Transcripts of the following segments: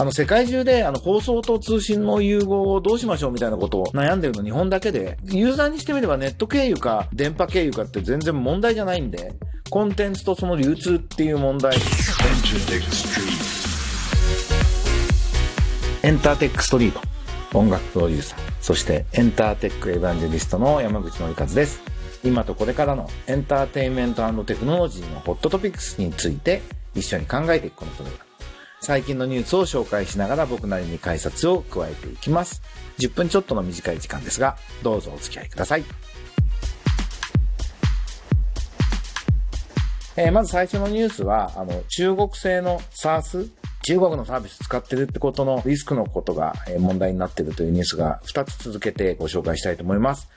あの、世界中で、あの、放送と通信の融合をどうしましょうみたいなことを悩んでるの日本だけで、ユーザーにしてみればネット経由か電波経由かって全然問題じゃないんで、コンテンツとその流通っていう問題。エンターテックストリート、音楽プロデューサー、そしてエンターテックエヴァンジェリストの山口のりかずです。今とこれからのエンターテインメントテクノロジーのホットトピックスについて一緒に考えていくこのプログラム。最近のニュースを紹介しながら僕なりに解説を加えていきます。10分ちょっとの短い時間ですが、どうぞお付き合いください。えー、まず最初のニュースは、あの、中国製の SARS、中国のサービス使ってるってことのリスクのことが問題になってるというニュースが2つ続けてご紹介したいと思います。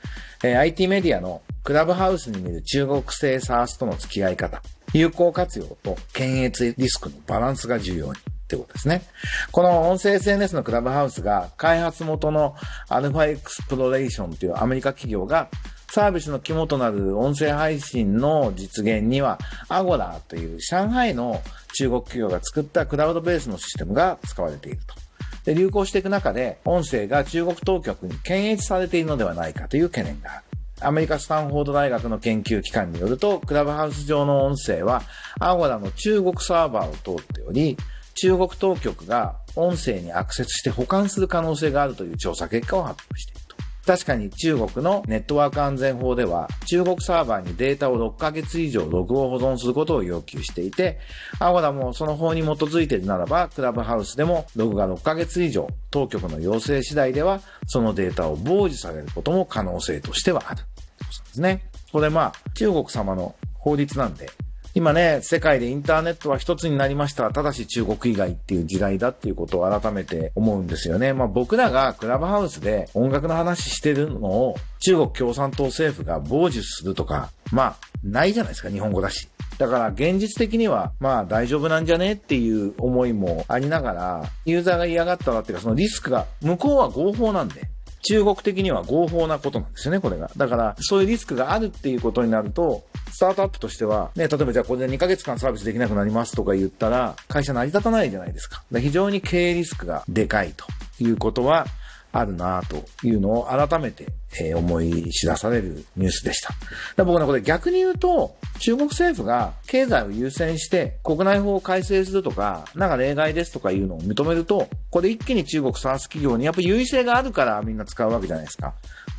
えー、IT メディアのクラブハウスに見る中国製 SARS との付き合い方、有効活用と検閲リスクのバランスが重要に。ってことですね。この音声 SNS のクラブハウスが開発元のアルファエクスプロレーションというアメリカ企業がサービスの肝となる音声配信の実現には、アゴラという上海の中国企業が作ったクラウドベースのシステムが使われていると。で、流行していく中で、音声が中国当局に検閲されているのではないかという懸念がある。アメリカスタンフォード大学の研究機関によると、クラブハウス上の音声は、アゴラの中国サーバーを通っており、中国当局が音声にアクセスして保管する可能性があるという調査結果を発表していると。確かに中国のネットワーク安全法では中国サーバーにデータを6ヶ月以上ログを保存することを要求していて、アゴラもうその法に基づいているならば、クラブハウスでもログが6ヶ月以上、当局の要請次第ではそのデータを傍受されることも可能性としてはある。そうですね。これまあ、中国様の法律なんで、今ね、世界でインターネットは一つになりました。ただし中国以外っていう時代だっていうことを改めて思うんですよね。まあ僕らがクラブハウスで音楽の話してるのを中国共産党政府が傍受するとか、まあないじゃないですか、日本語だし。だから現実的にはまあ大丈夫なんじゃねっていう思いもありながら、ユーザーが嫌がったらっていうかそのリスクが向こうは合法なんで、中国的には合法なことなんですよね、これが。だから、そういうリスクがあるっていうことになると、スタートアップとしては、ね、例えばじゃあこれで2ヶ月間サービスできなくなりますとか言ったら、会社成り立たないじゃないですか。か非常に経営リスクがでかいということは、あるなというのを改めて、え、思い知らされるニュースでした。僕ね、これ逆に言うと、中国政府が経済を優先して国内法を改正するとか、なんか例外ですとかいうのを認めると、これ一気に中国サース企業にやっぱ優位性があるからみんな使うわけじゃないですか。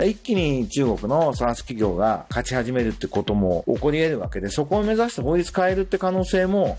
一気に中国のサース企業が勝ち始めるってことも起こり得るわけで、そこを目指して法律変えるって可能性も、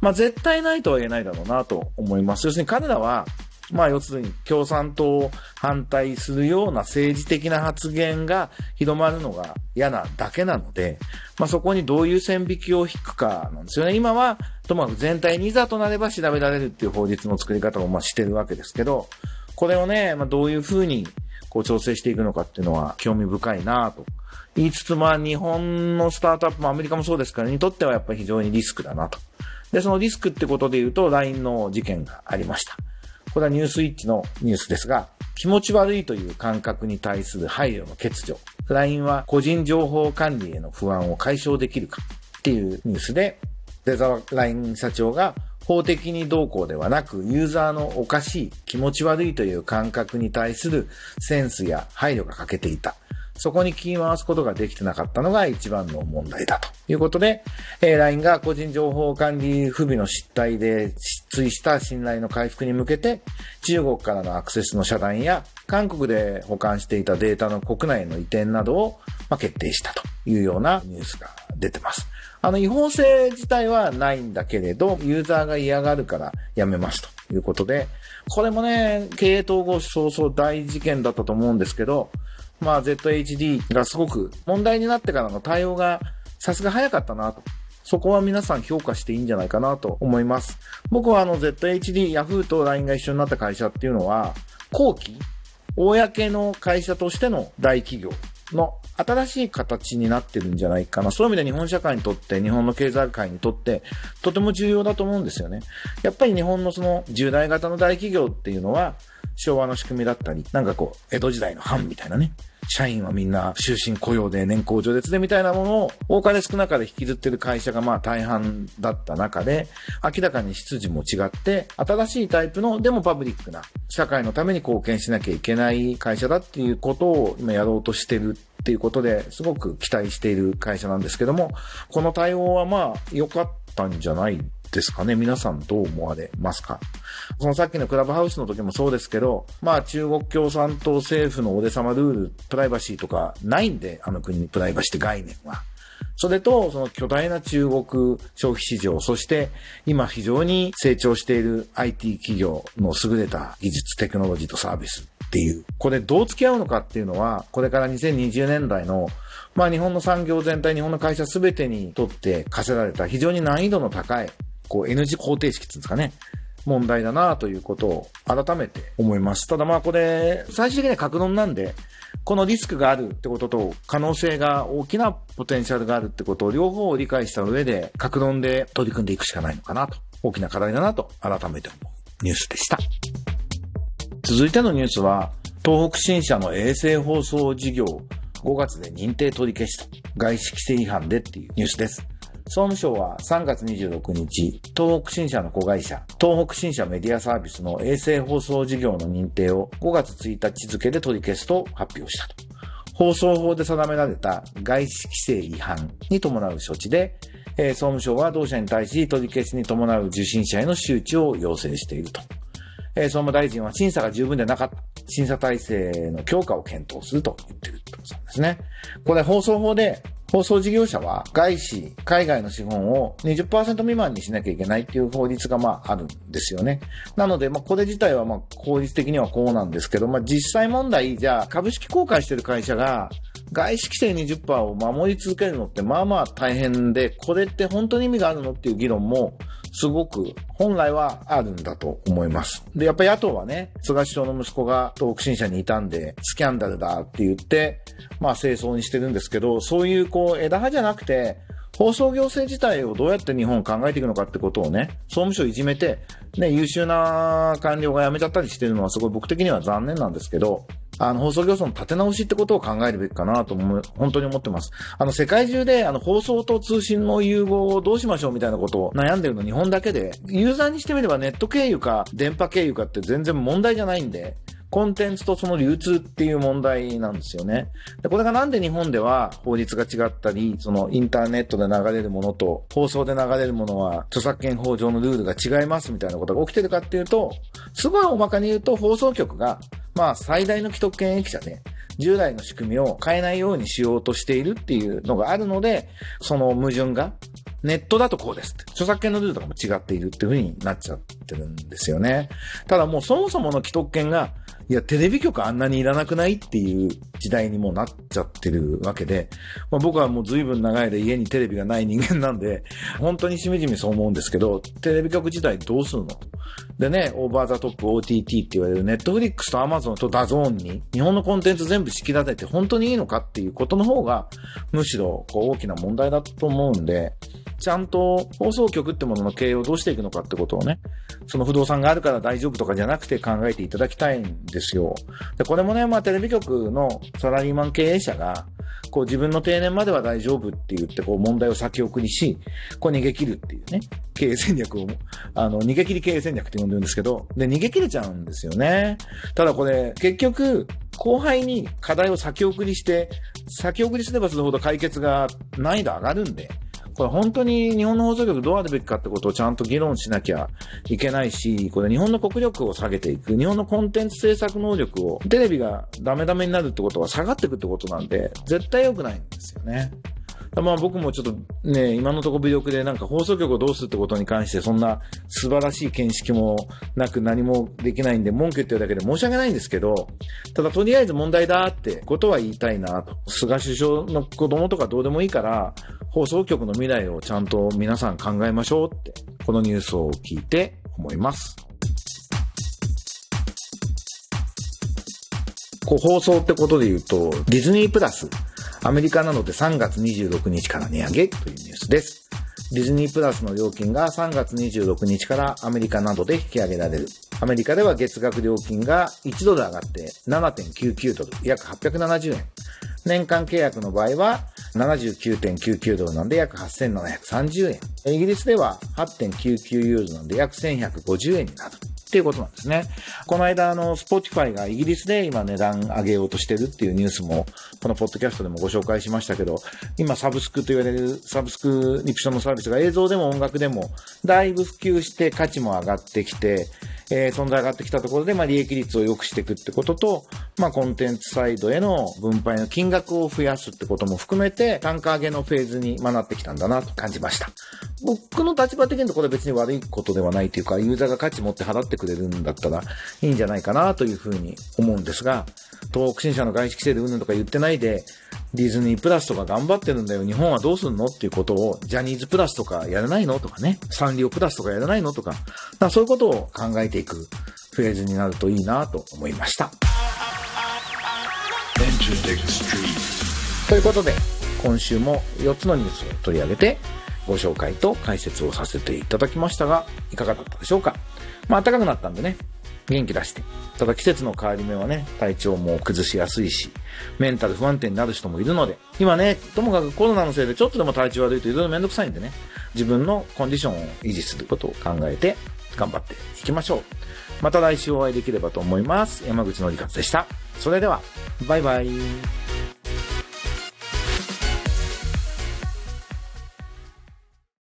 まあ絶対ないとは言えないだろうなと思います。要するに彼らはまあ要するに共産党を反対するような政治的な発言が広まるのが嫌なだけなので、まあそこにどういう線引きを引くかなんですよね。今は、ともかく全体にいざとなれば調べられるっていう法律の作り方をまあしてるわけですけど、これをね、まあどういうふうにこう調整していくのかっていうのは興味深いなと言いつつ、まあ日本のスタートアップもアメリカもそうですからにとってはやっぱり非常にリスクだなと。で、そのリスクってことで言うと LINE の事件がありました。これはニュースイッチのニュースですが、気持ち悪いという感覚に対する配慮の欠如。LINE は個人情報管理への不安を解消できるかっていうニュースで、デザワ LINE 社長が法的にどうこうではなく、ユーザーのおかしい、気持ち悪いという感覚に対するセンスや配慮が欠けていた。そこに気に回すことができてなかったのが一番の問題だということで、えー、LINE が個人情報管理不備の失態で墜した信頼の回復に向けて、中国からのアクセスの遮断や、韓国で保管していたデータの国内への移転などを、ま、決定したというようなニュースが出てます。あの、違法性自体はないんだけれど、ユーザーが嫌がるからやめますということで、これもね、経営統合早々大事件だったと思うんですけど、まあ ZHD がすごく問題になってからの対応がさすが早かったなと。そこは皆さん評価していいんじゃないかなと思います。僕はあの ZHD、Yahoo と LINE が一緒になった会社っていうのは、後期、公の会社としての大企業の新しい形になってるんじゃないかな。そういう意味で日本社会にとって、日本の経済界にとって、とても重要だと思うんですよね。やっぱり日本のその従来型の大企業っていうのは、昭和の仕組みだったり、なんかこう、江戸時代の藩みたいなね。社員はみんな終身雇用で年功序列でみたいなものを多かれ少なかれ引きずってる会社がまあ大半だった中で、明らかに出自も違って、新しいタイプの、でもパブリックな、社会のために貢献しなきゃいけない会社だっていうことを今やろうとしてるっていうことですごく期待している会社なんですけども、この対応はまあ良かったんじゃないですかね。皆さんどう思われますか？そのさっきのクラブハウスの時もそうですけど、まあ中国共産党政府のお出様ルール、プライバシーとかないんで、あの国にプライバシーって概念は。それと、その巨大な中国消費市場、そして今非常に成長している IT 企業の優れた技術、テクノロジーとサービスっていう。これどう付き合うのかっていうのは、これから2020年代のまあ日本の産業全体、日本の会社すべてにとって課せられた非常に難易度の高い、こう N 字方程式っていうんですかね。問題だなということを改めて思います。ただまあこれ、最終的には格論なんで、このリスクがあるってことと可能性が大きなポテンシャルがあるってことを両方を理解した上で、格論で取り組んでいくしかないのかなと。大きな課題だなと改めて思うニュースでした。続いてのニュースは、東北新社の衛星放送事業5月で認定取り消しと、外資規制違反でっていうニュースです。総務省は3月26日、東北新社の子会社、東北新社メディアサービスの衛星放送事業の認定を5月1日付で取り消すと発表したと。放送法で定められた外資規制違反に伴う処置で、えー、総務省は同社に対し取り消しに伴う受信者への周知を要請していると。えー、総務大臣は審査が十分でなかった。審査体制の強化を検討すると言っているってことなんですね。これ放送法で放送事業者は外資、海外の資本を20%未満にしなきゃいけないっていう法律がまああるんですよね。なので、まあこれ自体はまあ法律的にはこうなんですけど、まあ実際問題、じゃあ株式公開してる会社が外資規制20%を守り続けるのってまあまあ大変で、これって本当に意味があるのっていう議論もすごく本来はあるんだと思います。で、やっぱり野党はね、菅首相の息子が東北新社にいたんで、スキャンダルだって言って、まあ清掃にしてるんですけど、そういうこう枝葉じゃなくて、放送行政自体をどうやって日本考えていくのかってことをね、総務省いじめて、ね、優秀な官僚が辞めちゃったりしてるのはすごい僕的には残念なんですけど、あの、放送行政の立て直しってことを考えるべきかなと思う、本当に思ってます。あの、世界中で、あの、放送と通信の融合をどうしましょうみたいなことを悩んでるの日本だけで、ユーザーにしてみればネット経由か電波経由かって全然問題じゃないんで、コンテンツとその流通っていう問題なんですよね。でこれがなんで日本では法律が違ったり、そのインターネットで流れるものと放送で流れるものは著作権法上のルールが違いますみたいなことが起きてるかっていうと、すごい大まかに言うと放送局がまあ最大の既得権益者で、従来の仕組みを変えないようにしようとしているっていうのがあるので、その矛盾が、ネットだとこうですって。著作権のルールとかも違っているっていう風になっちゃってるんですよね。ただもうそもそもの既得権がいや、テレビ局あんなにいらなくないっていう時代にもなっちゃってるわけで、まあ、僕はもう随分長い間家にテレビがない人間なんで、本当にしみじみそう思うんですけど、テレビ局自体どうするのでね、 over the top OTT って言われるネットフリックスとアマゾンとダゾーンに日本のコンテンツ全部敷き立てて本当にいいのかっていうことの方が、むしろこう大きな問題だと思うんで、ちゃんと放送局ってものの経営をどうしていくのかってことをね、その不動産があるから大丈夫とかじゃなくて考えていただきたいんですよ。で、これもね、まあテレビ局のサラリーマン経営者が、こう自分の定年までは大丈夫って言ってこう問題を先送りし、こう逃げ切るっていうね、経営戦略を、あの、逃げ切り経営戦略って呼んでるんですけど、で、逃げ切れちゃうんですよね。ただこれ、結局、後輩に課題を先送りして、先送りすればするほど解決が難易度上がるんで、これ本当に日本の放送局どうあるべきかってことをちゃんと議論しなきゃいけないし、これ日本の国力を下げていく、日本のコンテンツ制作能力を、テレビがダメダメになるってことは下がっていくってことなんで、絶対良くないんですよね。まあ僕もちょっとね、今のところ微力でなんか放送局をどうするってことに関してそんな素晴らしい見識もなく何もできないんで文句言ってるだけで申し訳ないんですけど、ただとりあえず問題だってことは言いたいなと。菅首相の子供とかどうでもいいから、放送局の未来をちゃんと皆さん考えましょうって、このニュースを聞いて思います。こう放送ってことで言うと、ディズニープラスアメリカなので3月26日から値上げというニュースです。ディズニープラスの料金が3月26日からアメリカなどで引き上げられる。アメリカでは月額料金が1ドル上がって7.99ドル、約870円。年間契約の場合は79.99ドルなんで約8730円。イギリスでは8.99ユーロなんで約1150円になる。っていうことなんですね。この間、あの、スポティファイがイギリスで今値段上げようとしてるっていうニュースも、このポッドキャストでもご紹介しましたけど、今サブスクと言われるサブスクリプションのサービスが映像でも音楽でもだいぶ普及して価値も上がってきて、えー、存在上がってきたところで、まあ、利益率を良くしていくってことと、まあ、コンテンツサイドへの分配の金額を増やすってことも含めて、単価上げのフェーズに、ま、なってきたんだなと感じました。僕の立場的にとこれ別に悪いことではないというか、ユーザーが価値持って払ってくれるんだったらいいんじゃないかなというふうに思うんですが、東北新社の外資規制でうんぬんとか言ってないで、ディズニープラスとか頑張ってるんだよ。日本はどうすんのっていうことを、ジャニーズプラスとかやらないのとかね。サンリオプラスとかやらないのとか。かそういうことを考えていくフェーズになるといいなと思いました。ということで、今週も4つのニュースを取り上げて、ご紹介と解説をさせていただきましたが、いかがだったでしょうかまあ暖かくなったんでね、元気出して。ただ季節の変わり目はね、体調も崩しやすいし、メンタル不安定になる人もいるので、今ね、ともかくコロナのせいでちょっとでも体調悪いといろいろめんどくさいんでね、自分のコンディションを維持することを考えて頑張っていきましょう。また来週お会いできればと思います。山口のりかつでした。それでは、バイバイ。